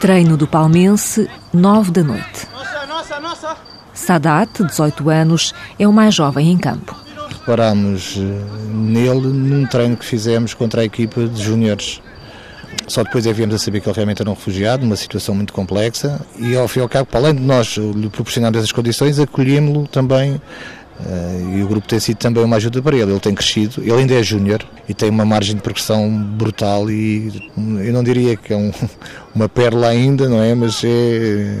Treino do Palmense, nove da noite. Sadat, 18 anos, é o mais jovem em campo. Reparámos eh, nele num treino que fizemos contra a equipa de júniores. Só depois é viemos a saber que ele realmente era um refugiado, numa situação muito complexa, e ao fim e ao cabo, para além de nós lhe proporcionarmos essas condições, acolhemos-lo também Uh, e o grupo tem sido também uma ajuda para ele. Ele tem crescido, ele ainda é júnior e tem uma margem de progressão brutal e eu não diria que é um, uma pérola ainda, não é? Mas é,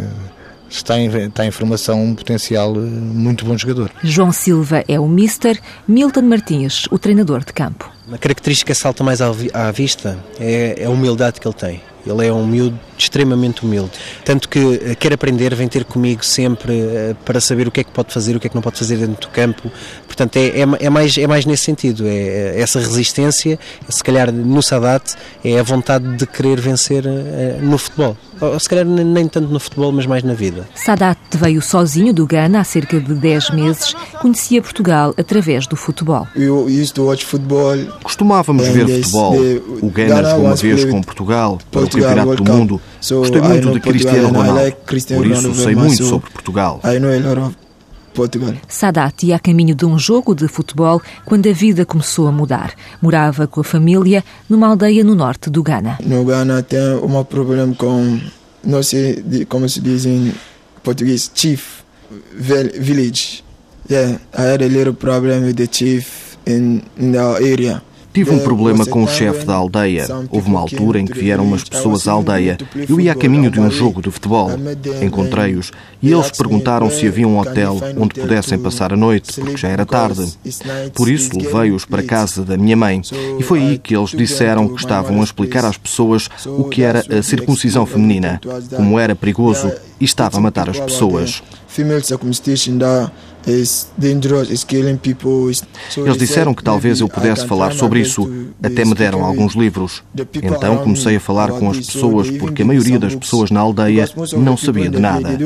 está, em, está em formação um potencial eh, muito bom jogador. João Silva é o mister, Milton Martins, o treinador de campo. Uma característica que salta mais à vista é a humildade que ele tem. Ele é um miúdo extremamente humilde. Tanto que eh, quer aprender, vem ter comigo sempre eh, para saber o que é que pode fazer, o que é que não pode fazer dentro do campo. Portanto, é, é, é mais, é mais nesse sentido. É, é essa resistência, se calhar no Sadat, é a vontade de querer vencer no futebol. Ou se calhar nem tanto no futebol, mas mais na vida. Sadat veio sozinho do Ghana há cerca de 10 meses. Conhecia Portugal através do futebol. Costumávamos ver futebol. O Ghana jogou uma vez com Portugal para o Campeonato do Mundo Gostei muito de Cristiano Ronaldo, por isso sei muito sobre Portugal. Sadat ia a caminho de um jogo de futebol quando a vida começou a mudar. Morava com a família numa aldeia no norte do Ghana. No Ghana tem um problema com, não sei como se diz em português, chief village. Yeah, I had a little problem with the chief in, in our area. Tive um problema com o chefe da aldeia. Houve uma altura em que vieram umas pessoas à aldeia. Eu ia a caminho de um jogo de futebol. Encontrei-os e eles perguntaram se havia um hotel onde pudessem passar a noite, porque já era tarde. Por isso levei-os para casa da minha mãe e foi aí que eles disseram que estavam a explicar às pessoas o que era a circuncisão feminina, como era perigoso e estava a matar as pessoas. Eles disseram que talvez eu pudesse falar sobre isso, até me deram alguns livros. Então comecei a falar com as pessoas, porque a maioria das pessoas na aldeia não sabia de nada.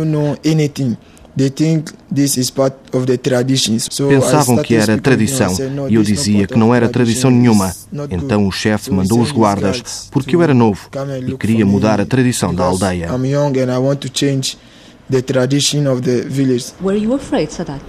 Pensavam que era tradição. E eu dizia que não era tradição nenhuma. Então o chefe mandou os guardas porque eu era novo e queria mudar a tradição da aldeia. Were you afraid, Sadat?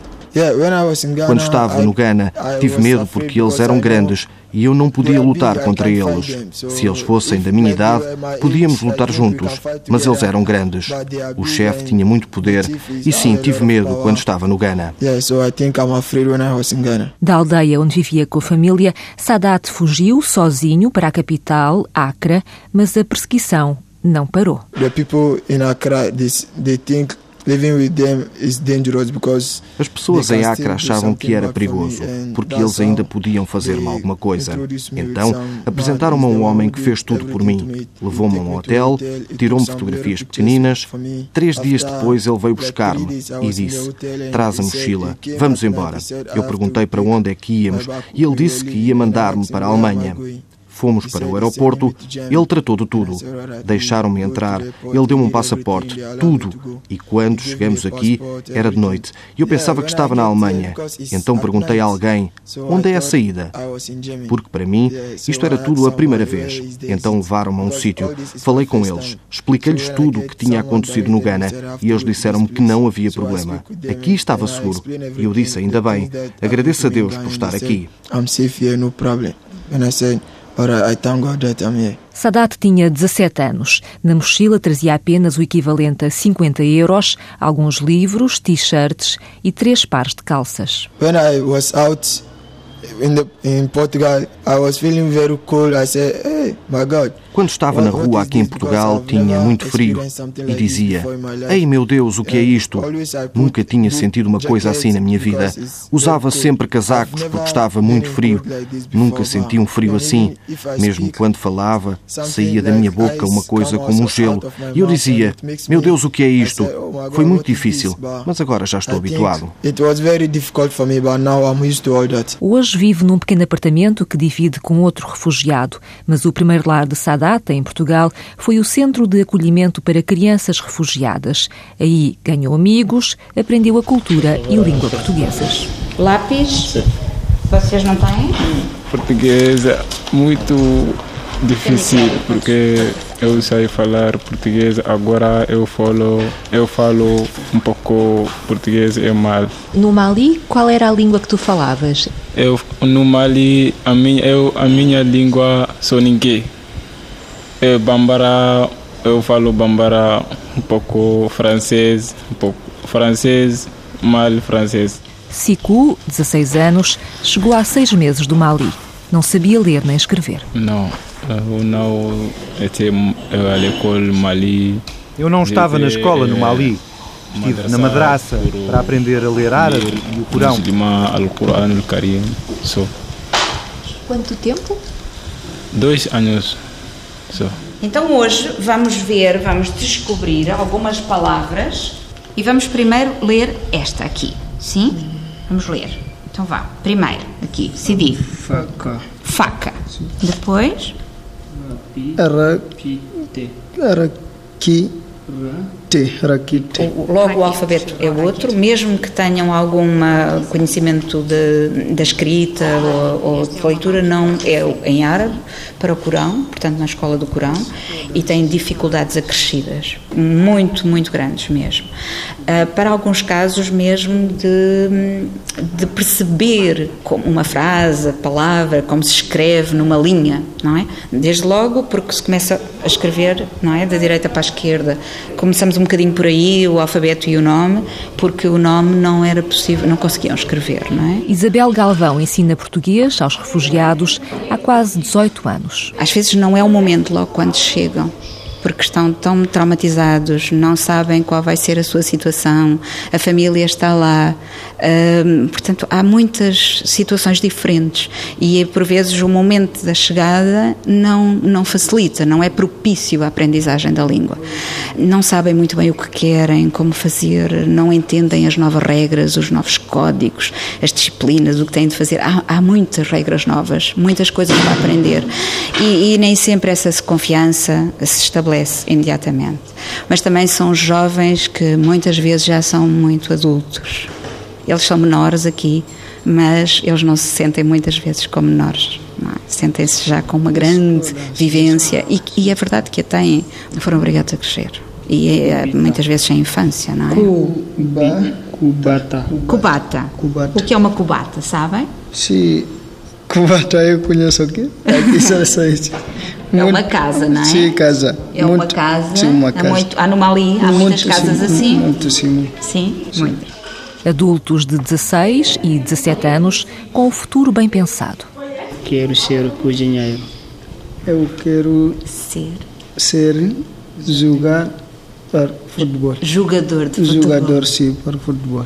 Quando estava no Ghana, tive medo porque eles eram grandes e eu não podia lutar contra eles. Se eles fossem da minha idade, podíamos lutar juntos, mas eles eram grandes. O chefe tinha muito poder e sim, tive medo quando estava no Ghana. Da aldeia onde vivia com a família, Sadat fugiu sozinho para a capital, Accra, mas a perseguição não parou. The people in Accra, they, they think as pessoas em Acre achavam que era perigoso, porque eles ainda podiam fazer-me alguma coisa. Então, apresentaram-me a um homem que fez tudo por mim. Levou-me a um hotel, tirou-me fotografias pequeninas. Três dias depois ele veio buscar-me e disse: Traz a mochila, vamos embora. Eu perguntei para onde é que íamos e ele disse que ia mandar-me para a Alemanha. Fomos para o aeroporto, ele tratou de tudo. Deixaram-me entrar, ele deu-me um passaporte, tudo. E quando chegamos aqui, era de noite. E eu pensava que estava na Alemanha. Então perguntei a alguém: onde é a saída? Porque para mim, isto era tudo a primeira vez. Então levaram-me a um sítio. Falei com eles, expliquei-lhes tudo o que tinha acontecido no Ghana e eles disseram-me que não havia problema. Aqui estava seguro. E eu disse: ainda bem, agradeço a Deus por estar aqui. I'm safe here, no problem. And I said, Sadat tinha 17 anos. Na mochila trazia apenas o equivalente a 50 euros, alguns livros, t-shirts e três pares de calças. When I was out in, the, in Portugal, I was feeling very cold. I said, "Hey, my God." Quando estava na rua aqui em Portugal, tinha muito frio e dizia: Ei meu Deus, o que é isto? Nunca tinha sentido uma coisa assim na minha vida. Usava sempre casacos porque estava muito frio. Nunca senti um frio assim. Mesmo quando falava, saía da minha boca uma coisa como um gelo. E eu dizia: Meu Deus, o que é isto? Foi muito difícil, mas agora já estou habituado. Hoje vive num pequeno apartamento que divide com outro refugiado, mas o primeiro lar de Sadat data, em Portugal, foi o centro de acolhimento para crianças refugiadas. Aí ganhou amigos, aprendeu a cultura e língua portuguesas. Lápis? Vocês não têm? Português é muito difícil, porque eu sei falar português, agora eu falo, eu falo um pouco português e mal. No Mali, qual era a língua que tu falavas? Eu, no Mali, a minha, eu, a minha língua sou ninguém. É Bambara, eu falo Bambara um pouco francês, um pouco francês, mal francês. Siku, 16 anos, chegou há seis meses do Mali. Não sabia ler nem escrever. Não, eu não à Mali. Eu não estava na escola no Mali. Estive na madraça para aprender a ler árabe e o Corão. Quanto tempo? Dois anos só. Então hoje vamos ver, vamos descobrir algumas palavras e vamos primeiro ler esta aqui, sim? Vamos ler. Então vá. Primeiro, aqui, Sidi. Faca. Faca. Depois. Araqui. Araqui. Logo o alfabeto é outro, mesmo que tenham algum conhecimento de, da escrita ou, ou, de leitura, não é em árabe para o Corão, portanto na escola do Corão, e têm dificuldades acrescidas, muito, muito grandes mesmo. Uh, para alguns casos mesmo de, de perceber uma frase, palavra, como se escreve numa linha, não é? Desde logo porque se começa a escrever, não é? Da direita para a esquerda. Começamos um bocadinho por aí, o alfabeto e o nome, porque o nome não era possível, não conseguiam escrever, não é? Isabel Galvão ensina português aos refugiados há quase 18 anos. Às vezes não é o momento logo quando chegam porque estão tão traumatizados, não sabem qual vai ser a sua situação, a família está lá. portanto, há muitas situações diferentes e, por vezes, o momento da chegada não, não facilita, não é propício à aprendizagem da língua. Não sabem muito bem o que querem, como fazer, não entendem as novas regras, os novos códigos, as disciplinas, o que têm de fazer. Há, há muitas regras novas, muitas coisas para aprender e, e nem sempre essa confiança se estabelece estabelece imediatamente. Mas também são jovens que muitas vezes já são muito adultos. Eles são menores aqui, mas eles não se sentem muitas vezes como menores. É? Sentem-se já com uma grande vivência e, e é verdade que a têm, foram obrigados a crescer. E é, muitas vezes sem infância, não é? Cuba, cubata. Cubata. Cubata. O que é uma cubata, sabem? Sim, cubata eu conheço aqui. Aqui só isso. É uma casa, não é? Sim, casa. É muito, uma casa. Sim, uma casa. Há, muito, há no Mali, há muitas casas sim, assim? Muito, sim. Sim, sim. muito. Adultos de 16 e 17 anos com o futuro bem pensado. Quero ser cozinheiro. Eu quero ser, ser jogar para futebol. Jogador de futebol. Jogador, sim, para futebol.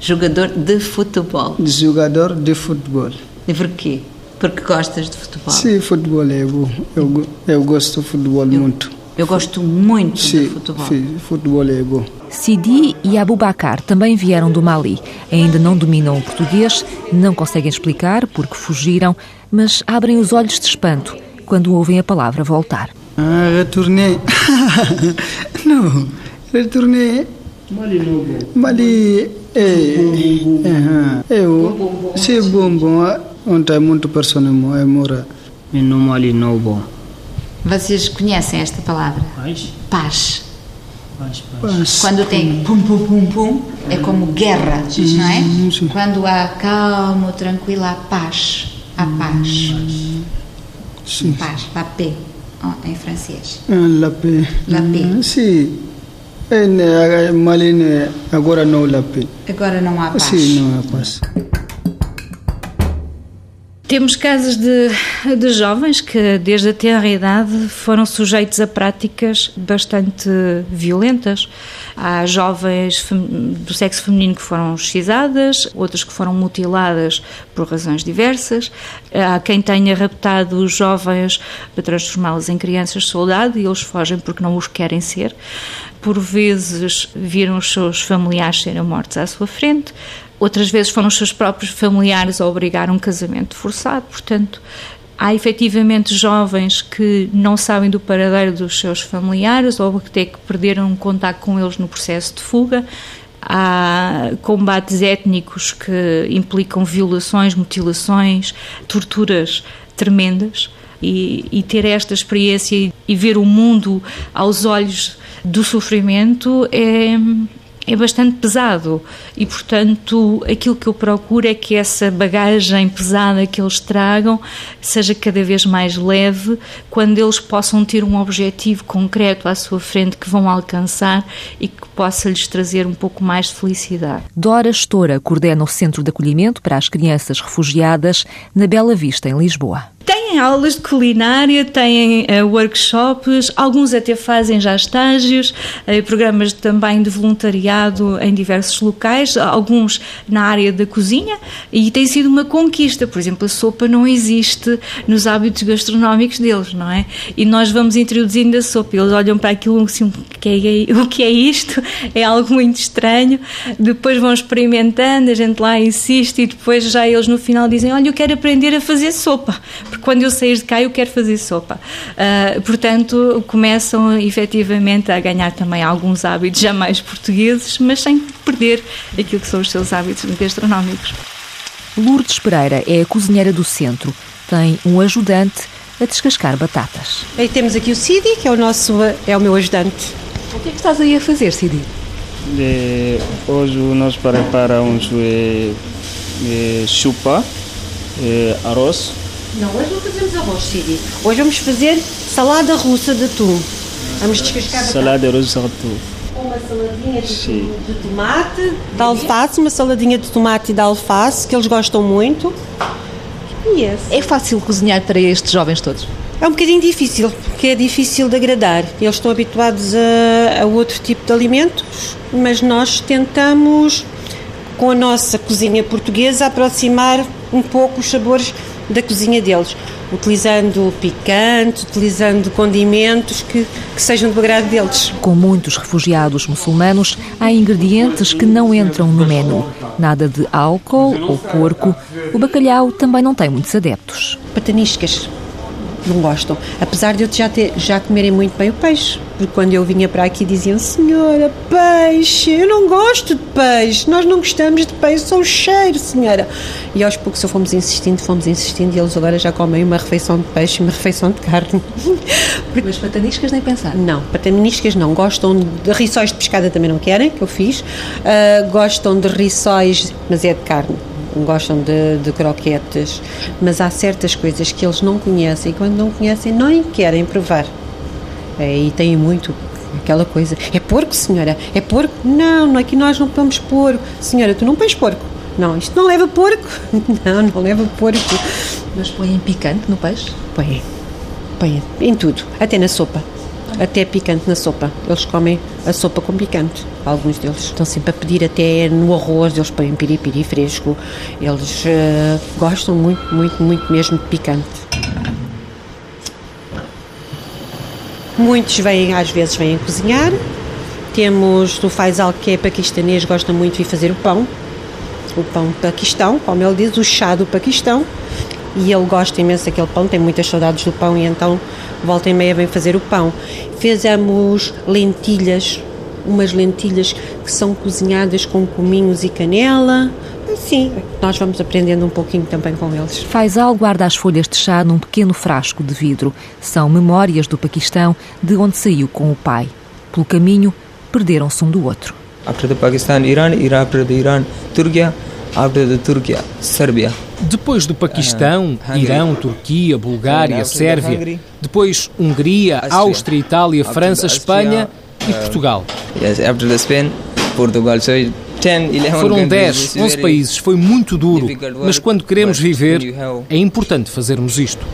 Jogador de futebol. Jogador de futebol. E porquê? Porque gostas de futebol? Sim, futebol é bom. Eu, eu gosto de futebol eu, muito. Eu gosto muito sim, de futebol. Sim, futebol é bom. Sidi e Abubakar também vieram do Mali. Ainda não dominam o português, não conseguem explicar porque fugiram, mas abrem os olhos de espanto quando ouvem a palavra voltar. Ah, retornei. não, retornei. Mali não bom. Mali é. Eu. Sim, bom, bom. Onde muito pessoas é mora. E no Mali não bom. Vocês conhecem esta palavra? Paz. Paz. Paz, paz. Quando tem pum pum pum pum, é como guerra, não é? Sim. Quando há calmo, tranquilo, há paz. Há paz. Sim. Paz, la paix, em francês. La paix. La paix. Sim. É, Mali agora não la paix. Agora não há paz. Sim, não há paz. Temos casos de, de jovens que, desde a tenra idade, foram sujeitos a práticas bastante violentas. Há jovens do sexo feminino que foram excisadas, outras que foram mutiladas por razões diversas. Há quem tenha raptado os jovens para transformá-los em crianças soldado e eles fogem porque não os querem ser. Por vezes viram os seus familiares serem mortos à sua frente Outras vezes foram os seus próprios familiares a obrigar um casamento forçado, portanto, há efetivamente jovens que não sabem do paradeiro dos seus familiares ou até que perderam contato com eles no processo de fuga. Há combates étnicos que implicam violações, mutilações, torturas tremendas. E, e ter esta experiência e ver o mundo aos olhos do sofrimento é, é bastante pesado e, portanto, aquilo que eu procuro é que essa bagagem pesada que eles tragam seja cada vez mais leve, quando eles possam ter um objetivo concreto à sua frente que vão alcançar e que possa lhes trazer um pouco mais de felicidade. Dora Estora coordena o Centro de Acolhimento para as Crianças Refugiadas na Bela Vista, em Lisboa. Têm aulas de culinária, têm uh, workshops, alguns até fazem já estágios, uh, programas também de voluntariado em diversos locais, alguns na área da cozinha, e tem sido uma conquista. Por exemplo, a sopa não existe nos hábitos gastronómicos deles, não é? E nós vamos introduzindo a sopa, eles olham para aquilo assim, o que é, o que é isto? É algo muito estranho. Depois vão experimentando, a gente lá insiste, e depois já eles no final dizem: Olha, eu quero aprender a fazer sopa porque quando eu sair de cá eu quero fazer sopa. Uh, portanto, começam efetivamente a ganhar também alguns hábitos já mais portugueses, mas sem perder aquilo que são os seus hábitos gastronómicos. Lourdes Pereira é a cozinheira do centro. Tem um ajudante a descascar batatas. E temos aqui o Cidi, que é o nosso é o meu ajudante. O que é que estás aí a fazer, Cidi? É, hoje nós preparamos é, é, chupa, é, arroz, não, hoje não fazemos arroz, Siri. Hoje vamos fazer salada russa de atum. Vamos descascar Salada russa de atum. Uma saladinha de, de tomate, de alface, uma saladinha de tomate e de alface, que eles gostam muito. Yes. É fácil cozinhar para estes jovens todos? É um bocadinho difícil, porque é difícil de agradar. Eles estão habituados a, a outro tipo de alimentos, mas nós tentamos, com a nossa cozinha portuguesa, aproximar um pouco os sabores da cozinha deles, utilizando picante, utilizando condimentos que, que sejam do agrado deles. Com muitos refugiados muçulmanos, há ingredientes que não entram no menu. Nada de álcool ou porco. O bacalhau também não tem muitos adeptos. Pataniscas não gostam. Apesar de eu já, ter, já comerem muito bem o peixe. Porque quando eu vinha para aqui diziam, senhora, peixe, eu não gosto de peixe, nós não gostamos de peixe, só o cheiro, senhora. E aos poucos só fomos insistindo, fomos insistindo e eles agora já comem uma refeição de peixe e uma refeição de carne. Mas pataniscas nem pensar? Não, pataniscas não. Gostam de rissóis de pescada também não querem, que eu fiz. Uh, gostam de rissóis, mas é de carne gostam de, de croquetes, mas há certas coisas que eles não conhecem e quando não conhecem não querem provar. É, e têm muito aquela coisa. É porco, senhora? É porco? Não, não é que nós não pomos porco. Senhora, tu não pões porco. Não, isto não leva porco. Não, não leva porco. Mas põem picante no peixe? Põem. Põem em tudo, até na sopa até picante na sopa. Eles comem a sopa com picante. Alguns deles estão sempre a pedir até no arroz, eles põem piripiri fresco. Eles uh, gostam muito, muito, muito mesmo de picante. Muitos vêm, às vezes, vêm cozinhar. Temos o Faisal, que é paquistanês, gosta muito de fazer o pão. O pão paquistão, como ele diz, o chá do Paquistão. E ele gosta imenso daquele pão, tem muitas saudades do pão e então volta e meia vem fazer o pão. Fizemos lentilhas, umas lentilhas que são cozinhadas com cominhos e canela. Sim, nós vamos aprendendo um pouquinho também com eles. Faisal guarda as folhas de chá num pequeno frasco de vidro. São memórias do Paquistão, de onde saiu com o pai. Pelo caminho, perderam-se um do outro. After the Pakistan, Iran, after the Iran, Turquia, after the Turquia, Serbia. Depois do Paquistão, uh, Irão, Turquia, Bulgária, Sérvia, depois Hungria, Áustria, Itália, França, Espanha e uh, Portugal. Foram 10, 11 países, foi muito duro, mas quando queremos viver, é importante fazermos isto.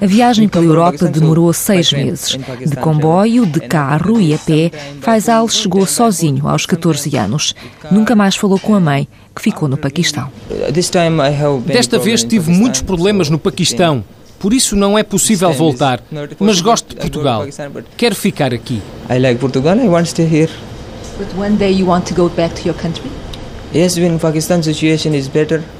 A viagem pela Europa demorou seis meses. De comboio, de carro e a pé, Faisal chegou sozinho aos 14 anos. Nunca mais falou com a mãe, que ficou no Paquistão. Desta vez tive muitos problemas no Paquistão. Por isso não é possível voltar, mas gosto de Portugal. Quero ficar aqui. I like Portugal. I want to stay here. But one day you want to go back to your country?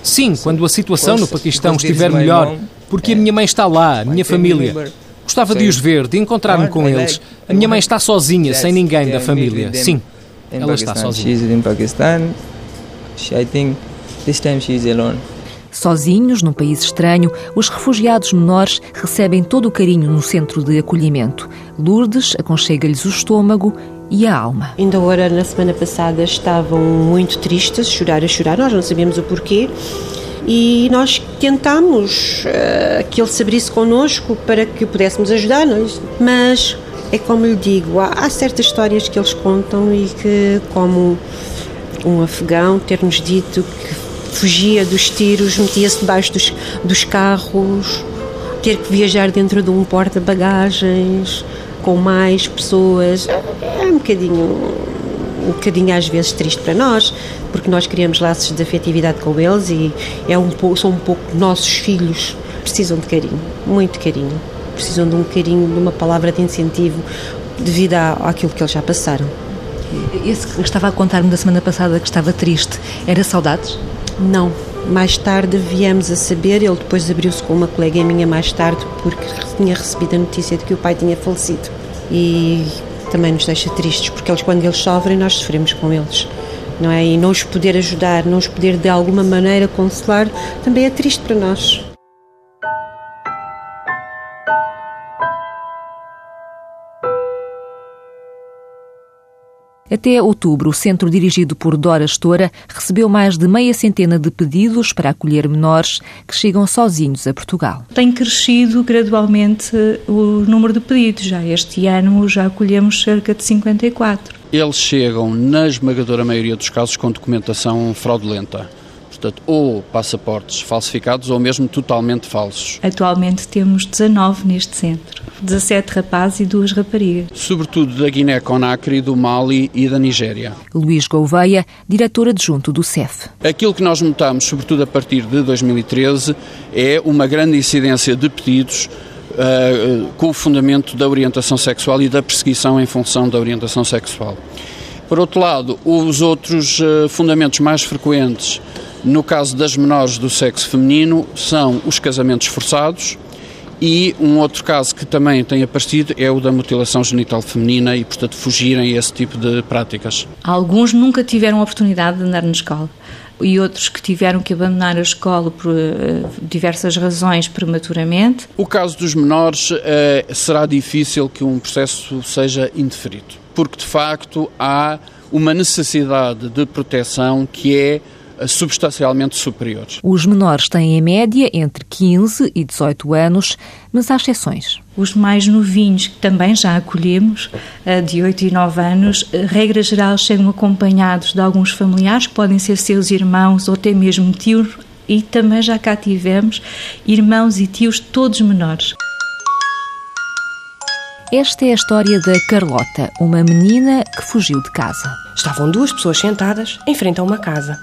Sim, quando a situação no Paquistão estiver melhor, porque a minha mãe está lá, a minha família. Gostava de os ver, de encontrar-me com eles. A minha mãe está sozinha, sem ninguém da família. Sim, ela está sozinha. Sozinhos, num país estranho, os refugiados menores recebem todo o carinho no centro de acolhimento. Lourdes aconchega-lhes o estômago e a alma. Ainda agora, na semana passada, estavam muito tristes, chorar a chorar, nós não sabíamos o porquê. E nós tentámos uh, que ele se abrisse connosco para que pudéssemos ajudar-nos, mas é como lhe digo, há, há, certas histórias que eles contam e que, como um afegão ter-nos dito que fugia dos tiros, metia-se debaixo dos, dos carros, ter que viajar dentro de um porta-bagagens com mais pessoas, é um bocadinho, um bocadinho às vezes triste para nós, porque nós criamos laços de afetividade com eles e é um pouco, são um pouco nossos filhos, precisam de carinho, muito carinho, precisam de um carinho, de uma palavra de incentivo devido àquilo que eles já passaram. Esse que estava a contar-me da semana passada que estava triste, era saudades? Não. Mais tarde viemos a saber, ele depois abriu-se com uma colega minha mais tarde porque tinha recebido a notícia de que o pai tinha falecido. E também nos deixa tristes, porque eles quando eles sofrem nós sofremos com eles. Não é? E não os poder ajudar, não os poder de alguma maneira consolar, também é triste para nós. Até outubro, o centro dirigido por Dora Estora recebeu mais de meia centena de pedidos para acolher menores que chegam sozinhos a Portugal. Tem crescido gradualmente o número de pedidos. Já este ano já acolhemos cerca de 54. Eles chegam, na esmagadora maioria dos casos, com documentação fraudulenta portanto, ou passaportes falsificados ou mesmo totalmente falsos. Atualmente temos 19 neste centro, 17 rapazes e duas raparigas. Sobretudo da Guiné-Conakry, do Mali e da Nigéria. Luís Gouveia, diretor adjunto do CEF. Aquilo que nós notamos, sobretudo a partir de 2013, é uma grande incidência de pedidos Uh, com o fundamento da orientação sexual e da perseguição em função da orientação sexual. Por outro lado, os outros uh, fundamentos mais frequentes no caso das menores do sexo feminino, são os casamentos forçados e um outro caso que também tem aparecido é o da mutilação genital feminina e, portanto, fugirem a esse tipo de práticas. Alguns nunca tiveram a oportunidade de andar na escola e outros que tiveram que abandonar a escola por uh, diversas razões prematuramente. O caso dos menores uh, será difícil que um processo seja indeferido, porque de facto há uma necessidade de proteção que é substancialmente superiores. Os menores têm em média entre 15 e 18 anos, mas há exceções. Os mais novinhos, que também já acolhemos, de 8 e 9 anos, regra geral chegam acompanhados de alguns familiares, que podem ser seus irmãos ou até mesmo tios, e também já cá tivemos irmãos e tios todos menores. Esta é a história da Carlota, uma menina que fugiu de casa. Estavam duas pessoas sentadas em frente a uma casa.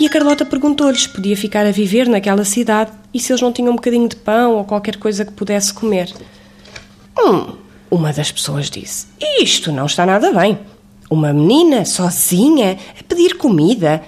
E a Carlota perguntou-lhes se podia ficar a viver naquela cidade e se eles não tinham um bocadinho de pão ou qualquer coisa que pudesse comer. Hum, uma das pessoas disse: Isto não está nada bem. Uma menina sozinha a pedir comida.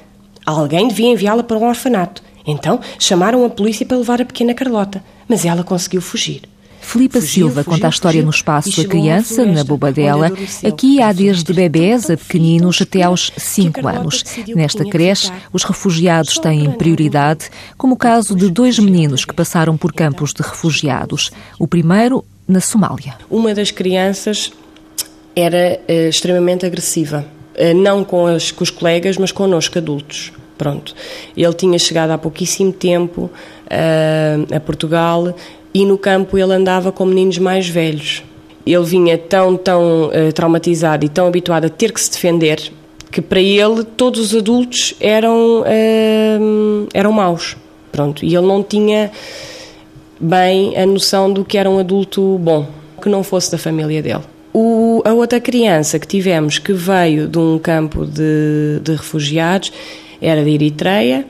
Alguém devia enviá-la para um orfanato. Então chamaram a polícia para levar a pequena Carlota, mas ela conseguiu fugir. Filipa Silva conta a história no espaço da criança, na Bobadela. Aqui há desde bebés a pequeninos até aos 5 anos. Nesta creche, os refugiados têm prioridade, como o caso de dois meninos que passaram por campos de refugiados. O primeiro na Somália. Uma das crianças era uh, extremamente agressiva, uh, não com, as, com os colegas, mas connosco, adultos. Pronto. Ele tinha chegado há pouquíssimo tempo uh, a Portugal e no campo ele andava com meninos mais velhos. Ele vinha tão, tão uh, traumatizado e tão habituado a ter que se defender que para ele todos os adultos eram, uh, eram maus. Pronto, e ele não tinha bem a noção do que era um adulto bom, que não fosse da família dele. O, a outra criança que tivemos que veio de um campo de, de refugiados era de Eritreia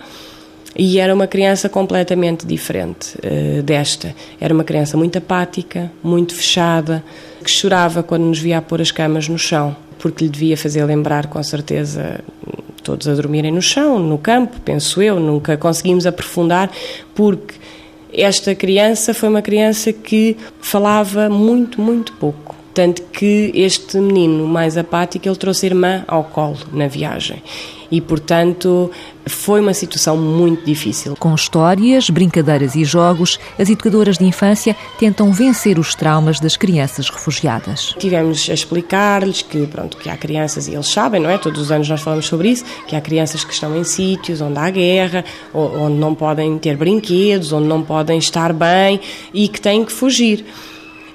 e era uma criança completamente diferente uh, desta. Era uma criança muito apática, muito fechada, que chorava quando nos via a pôr as camas no chão, porque lhe devia fazer lembrar, com certeza, todos a dormirem no chão, no campo, penso eu. Nunca conseguimos aprofundar, porque esta criança foi uma criança que falava muito, muito pouco. Tanto que este menino mais apático, ele trouxe a irmã ao colo na viagem. E, portanto, foi uma situação muito difícil. Com histórias, brincadeiras e jogos, as educadoras de infância tentam vencer os traumas das crianças refugiadas. Tivemos a explicar-lhes que, pronto, que há crianças, e eles sabem, não é? Todos os anos nós falamos sobre isso, que há crianças que estão em sítios onde há guerra, onde não podem ter brinquedos, onde não podem estar bem e que têm que fugir.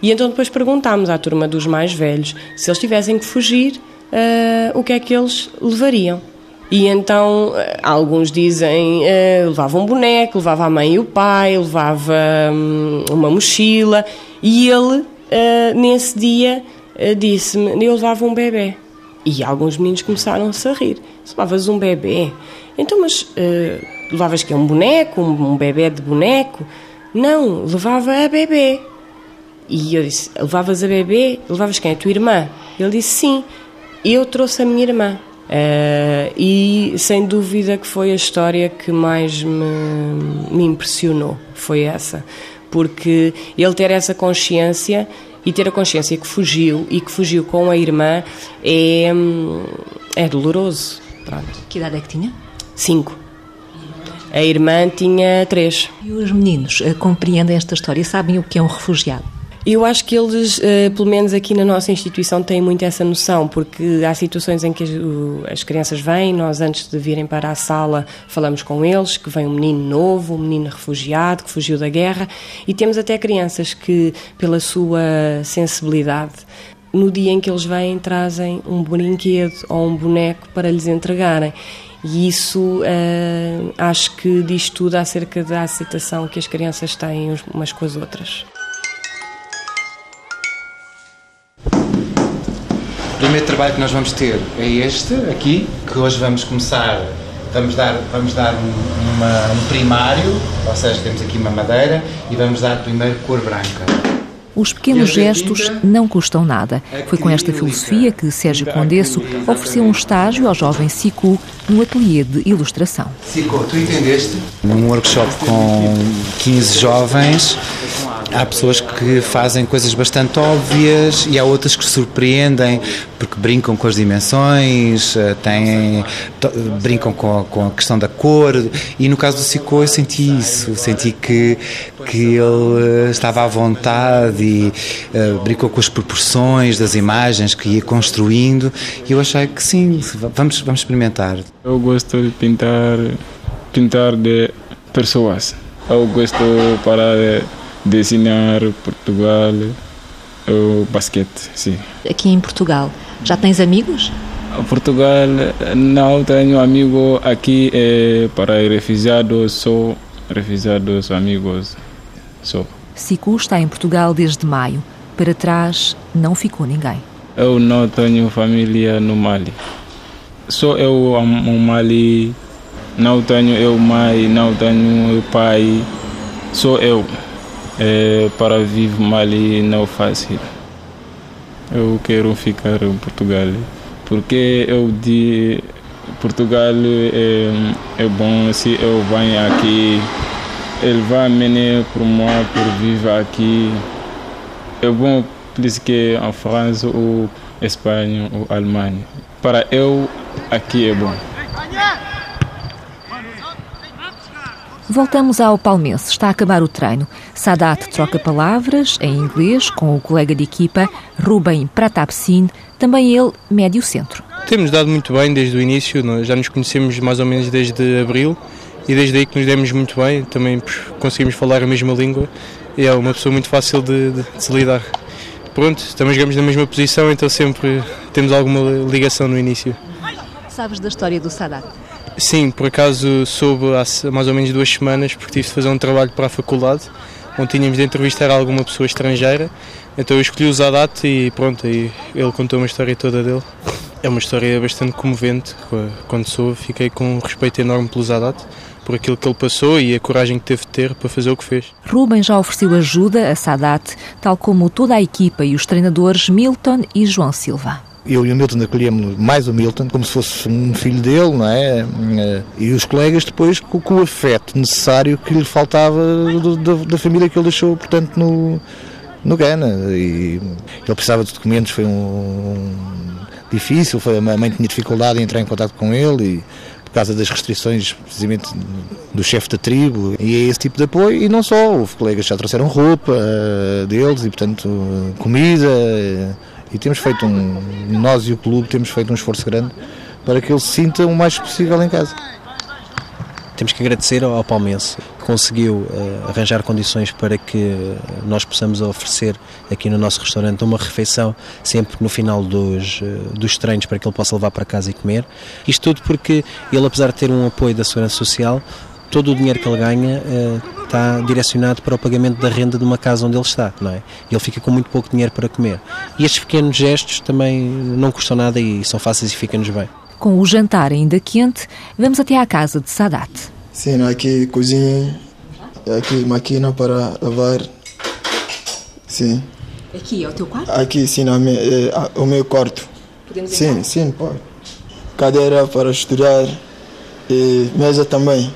E então depois perguntámos à turma dos mais velhos se eles tivessem que fugir, uh, o que é que eles levariam. E então eh, alguns dizem uh, levava um boneco, levava a mãe e o pai, levava um, uma mochila e ele uh, nesse dia uh, disse-me eu levava um bebê. E alguns meninos começaram-se a rir. Levavas um bebê? Então, mas levavas que é um boneco, um, um bebê de boneco? Não, levava a bebê. E eu disse: Levavas a bebê? Levavas quem? A tua irmã? Ele disse: Sim, eu trouxe a minha irmã. Uh, e sem dúvida que foi a história que mais me, me impressionou. Foi essa. Porque ele ter essa consciência e ter a consciência que fugiu e que fugiu com a irmã é, é doloroso. Pronto. Que idade é que tinha? Cinco. A irmã tinha três. E os meninos uh, compreendem esta história? Sabem o que é um refugiado? Eu acho que eles, eh, pelo menos aqui na nossa instituição, têm muito essa noção, porque há situações em que as crianças vêm, nós antes de virem para a sala falamos com eles, que vem um menino novo, um menino refugiado, que fugiu da guerra, e temos até crianças que, pela sua sensibilidade, no dia em que eles vêm, trazem um brinquedo ou um boneco para lhes entregarem. E isso uh, acho que diz tudo acerca da aceitação que as crianças têm umas com as outras. O primeiro trabalho que nós vamos ter é este aqui, que hoje vamos começar, vamos dar, vamos dar um, uma, um primário, ou seja, temos aqui uma madeira e vamos dar primeiro cor branca. Os pequenos gestos não custam nada. Foi com esta filosofia que Sérgio Condesso ofereceu um estágio ao jovem Sicu no ateliê de ilustração. Sicu, tu entendeste? Num workshop com 15 jovens, há pessoas que fazem coisas bastante óbvias e há outras que surpreendem porque brincam com as dimensões, eh, têm, brincam com a, com a questão da cor e no caso do Sicô eu senti isso, senti que, que ele eh, estava à vontade e uh, brincou com as proporções das imagens que ia construindo e eu achei que sim, vamos, vamos experimentar. Eu gosto de pintar, pintar de pessoas. Eu gosto para desenhar Portugal, o basquete, sim. Aqui em Portugal, já tens amigos? Portugal, não tenho amigo aqui é para refugiados, sou refugiados amigos, sou. Siku está em Portugal desde maio. Para trás não ficou ninguém. Eu não tenho família no Mali. Só eu no Mali, não tenho eu mãe, não tenho pai, sou eu é, para viver Mali não é fácil. Eu quero ficar em Portugal porque eu de Portugal é, é bom se eu venho aqui ele vai me por moi por viver aqui. É bom plus que em França ou Espanha ou Alemanha. Para eu aqui é bom Voltamos ao Palmense. Está a acabar o treino. Sadat troca palavras em inglês com o colega de equipa Ruben Pratapsin, também ele médio centro. Temos dado muito bem desde o início, já nos conhecemos mais ou menos desde abril e desde aí que nos demos muito bem, também conseguimos falar a mesma língua e é uma pessoa muito fácil de, de, de se lidar. Pronto, também jogamos na mesma posição, então sempre temos alguma ligação no início. Sabes da história do Sadat? Sim, por acaso soube há mais ou menos duas semanas, porque tive de fazer um trabalho para a faculdade, onde tínhamos de entrevistar alguma pessoa estrangeira. Então eu escolhi o Zadat e pronto, aí ele contou uma história toda dele. É uma história bastante comovente. Quando soube, fiquei com um respeito enorme pelo Zadat, por aquilo que ele passou e a coragem que teve de ter para fazer o que fez. Ruben já ofereceu ajuda a Sadat, tal como toda a equipa e os treinadores Milton e João Silva eu e o Milton acolhemos mais o Milton como se fosse um filho dele, não é? Eh, e os colegas depois com, com o afeto necessário que lhe faltava do, da, da, família que ele deixou, portanto, no, no Ghana. E ele precisava de documentos, foi um, difícil, foi, a mãe tinha dificuldade em entrar em contato com ele e por causa das restrições precisamente do chefe da tribo e é esse tipo de apoio e não só, houve colegas que já trouxeram roupa uh, deles e portanto comida e temos feito um, nós e o clube temos feito um esforço grande para que ele se sinta o mais possível em casa. Temos que agradecer ao Palmense que conseguiu uh, arranjar condições para que nós possamos oferecer aqui no nosso restaurante uma refeição sempre no final dos, uh, dos treinos para que ele possa levar para casa e comer. Isto tudo porque ele, apesar de ter um apoio da Segurança Social, todo o dinheiro que ele ganha uh, está direcionado para o pagamento da renda de uma casa onde ele está, não é? Ele fica com muito pouco dinheiro para comer. E estes pequenos gestos também não custam nada e são fáceis e ficam-nos bem. Com o jantar ainda quente, vamos até à casa de Sadat. Sim, aqui cozinha, aqui máquina para lavar. Sim. Aqui é o teu quarto? Aqui, sim, minha, é, o meu quarto. Podemos sim, entrar? sim, pode. Cadeira para estudar e mesa também.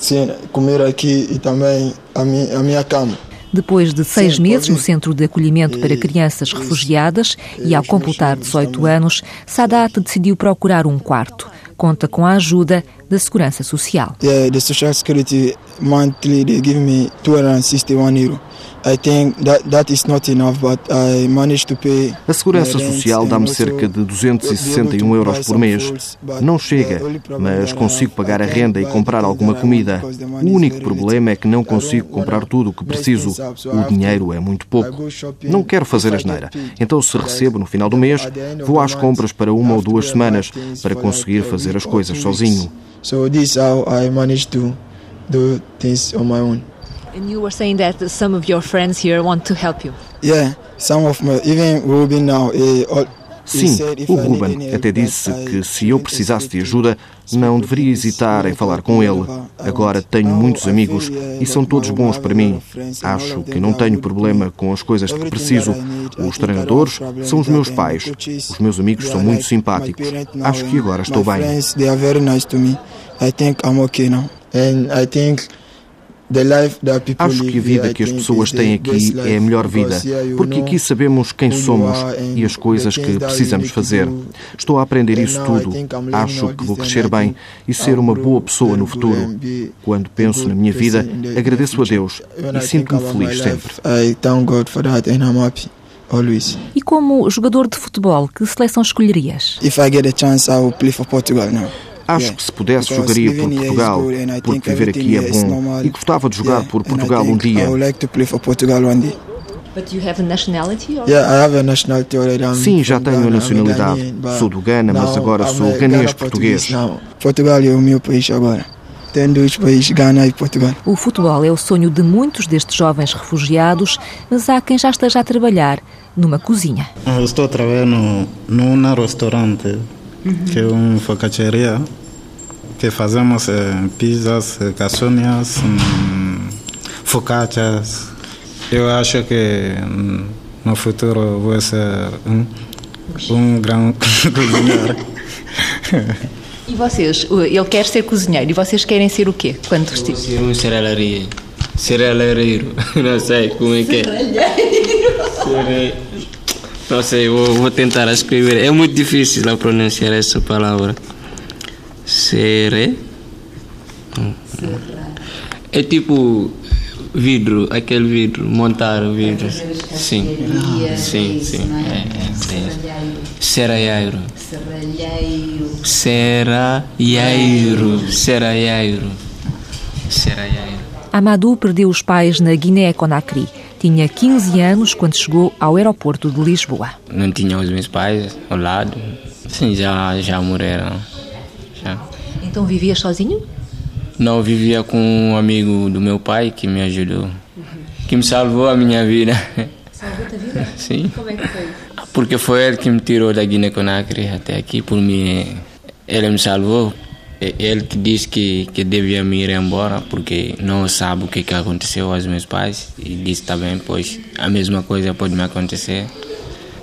Sim, comer aqui e também a minha, a minha cama. Depois de seis Sim, meses no Centro de Acolhimento para Crianças Refugiadas e ao completar 18 anos, Sadat decidiu procurar um quarto. Conta com a ajuda da Segurança Social. Yeah, the Social Security monthly they give me 261 euro. A Segurança Social dá-me cerca de 261 euros por mês. Não chega, mas consigo pagar a renda e comprar alguma comida. O único problema é que não consigo comprar tudo o que preciso. O dinheiro é muito pouco. Não quero fazer asneira. Então, se recebo no final do mês, vou às compras para uma ou duas semanas para conseguir fazer as coisas sozinho. So this is how I manage to do things on my own. And you were saying that some of your friends here want to help you. Yeah, some of my, even Ruben now, all, Sim, o Ruben até disse que se eu precisasse de ajuda, não deveria hesitar em falar com ele. Agora tenho muitos amigos e são todos bons para mim. Acho que não tenho problema com as coisas de que preciso. Os treinadores são os meus pais. Os meus amigos são muito simpáticos. Acho que agora estou bem. Acho que a vida que as pessoas têm aqui é a melhor vida, porque aqui sabemos quem somos e as coisas que precisamos fazer. Estou a aprender isso tudo. Acho que vou crescer bem e ser uma boa pessoa no futuro. Quando penso na minha vida, agradeço a Deus e sinto-me feliz sempre. E como jogador de futebol, que seleção escolherias? If I get a chance, I will play for Portugal now. Acho que se pudesse jogaria por Portugal, porque viver aqui é bom e gostava de jogar por Portugal um dia. Sim, já tenho a nacionalidade. Sou do Ghana, mas agora sou ganês português. Portugal é o meu país agora. Tem dois países, Ghana e Portugal. O futebol é o sonho de muitos destes jovens refugiados, mas há quem já esteja a trabalhar numa cozinha. Eu estou a trabalhar no, num restaurante, que é uma focacharia que fazemos eh, pizzas, eh, caçonhas, hum, focaccias. Eu acho que hum, no futuro vou ser um, um grande cozinheiro. E vocês? Ele quer ser cozinheiro e vocês querem ser o quê quando vestir? Ser um cerealaria. Cerealeiro. Não sei como é que é. Cerealeiro. Não sei, vou, vou tentar escrever. É muito difícil a pronunciar essa palavra. Sere. É tipo vidro, aquele vidro, montar o vidro. Sim, sim, sim. É, é, Serralheiro. Serralheiro. Serralheiro. Serralheiro. Amadou perdeu os pais na Guiné-Conakry. Tinha 15 anos quando chegou ao aeroporto de Lisboa. Não tinha os meus pais ao lado. Sim, já, já morreram. Então vivias sozinho? Não, vivia com um amigo do meu pai que me ajudou. Uhum. Que me salvou a minha vida. Salvou a vida? Sim. Como é que foi? Porque foi ele que me tirou da Guiné-Conakry até aqui. Por mim, ele me salvou. Ele que disse que, que devia me ir embora porque não sabe o que, que aconteceu aos meus pais. E disse também, pois a mesma coisa pode me acontecer.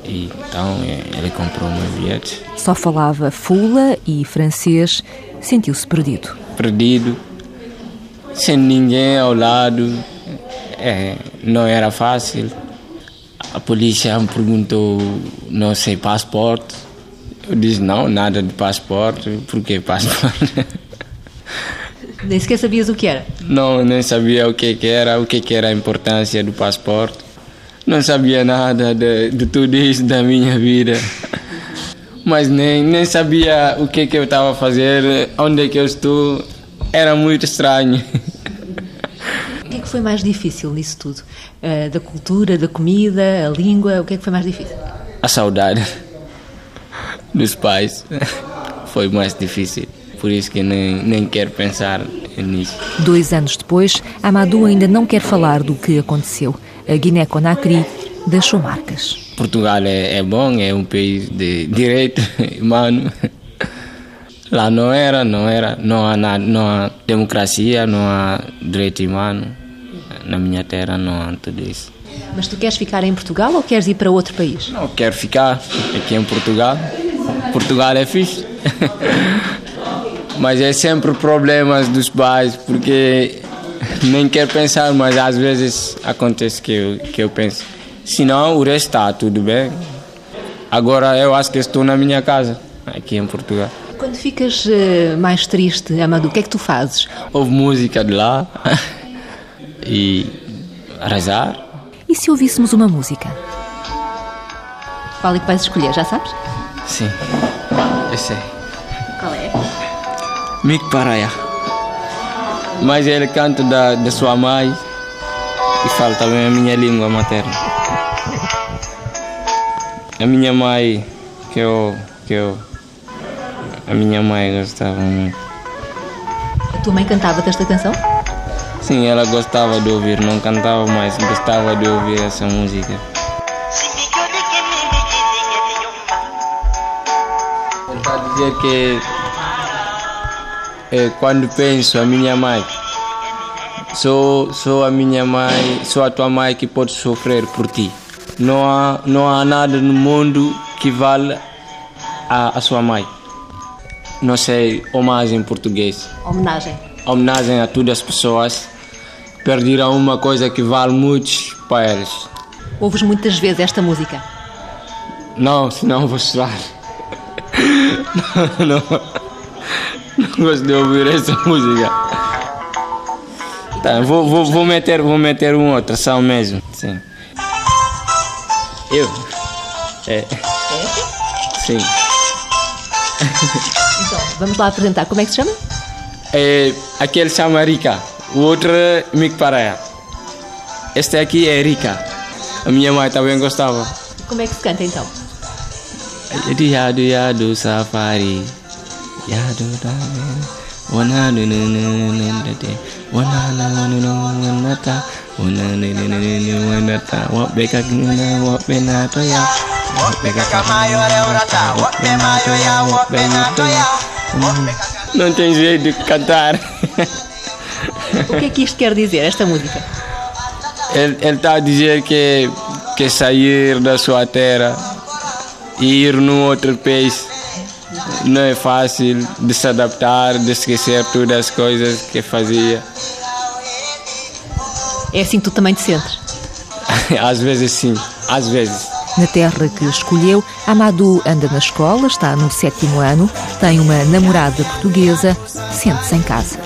Então ele comprou meu bilhete. Só falava fula e francês, sentiu-se perdido. Perdido, sem ninguém ao lado, é, não era fácil. A polícia me perguntou, não sei, passaporte. Eu disse, não, nada de passaporte. Por que passaporte? Nem sequer sabias o que era? Não, nem sabia o que, que era, o que, que era a importância do passaporte. Não sabia nada de, de tudo isso da minha vida. Mas nem, nem sabia o que, que eu estava a fazer, onde é que eu estou. Era muito estranho. O que é que foi mais difícil nisso tudo? Uh, da cultura, da comida, a língua, o que é que foi mais difícil? A saudade dos pais foi mais difícil. Por isso que nem, nem quero pensar nisso. Dois anos depois, Amadou ainda não quer falar do que aconteceu. A Guiné-Conakry deixou marcas. Portugal é, é bom, é um país de direito humano. Lá não era, não era, não há, nada, não há democracia, não há direito humano. Na minha terra não há tudo isso. Mas tu queres ficar em Portugal ou queres ir para outro país? Não, quero ficar aqui em Portugal. Portugal é fixe. mas é sempre problemas dos pais, porque nem quero pensar, mas às vezes acontece que eu, que eu penso. Senão o resto está tudo bem. Agora eu acho que estou na minha casa, aqui em Portugal. Quando ficas uh, mais triste, Amado, o que é que tu fazes? Ouve música de lá e rezar. E se ouvíssemos uma música? Qual é que vais escolher, já sabes? Sim, eu sei. Qual é? Mick Paraia. Mas ele canta da, da sua mãe e fala também a minha língua materna. A minha mãe, que eu, que eu a minha mãe gostava muito. A tua mãe cantava esta canção? Sim, ela gostava de ouvir, não cantava mais, gostava de ouvir essa música. Para dizer que é, quando penso a minha mãe, sou, sou a minha mãe, sou a tua mãe que pode sofrer por ti. Não há, não há nada no mundo que vale a, a sua mãe não sei, homenagem em português. Homenagem. Homenagem a todas as pessoas perderam uma coisa que vale muito para eles. Ouves muitas vezes esta música? Não, senão vou chorar. não, não, não gosto de ouvir essa música. Tá, vou, vou, vou, meter, vou meter uma outra, só mesmo. Sim. Eu? É. Sim. Então, vamos lá apresentar. Como é que se chama? É, aquele chama Rica, o outro é Mick Paraia. Este aqui é Rica. A minha mãe também gostava. Como é que se canta então? Yadu yadu safari não tem jeito de cantar. O que é que isto quer dizer, esta música? Ele está a dizer que, que sair da sua terra e ir num outro país não é fácil de se adaptar, de esquecer todas as coisas que fazia. É assim que tu também te sentes? às vezes sim, às vezes. Na terra que escolheu, Amadou anda na escola, está no sétimo ano, tem uma namorada portuguesa, sente-se em casa.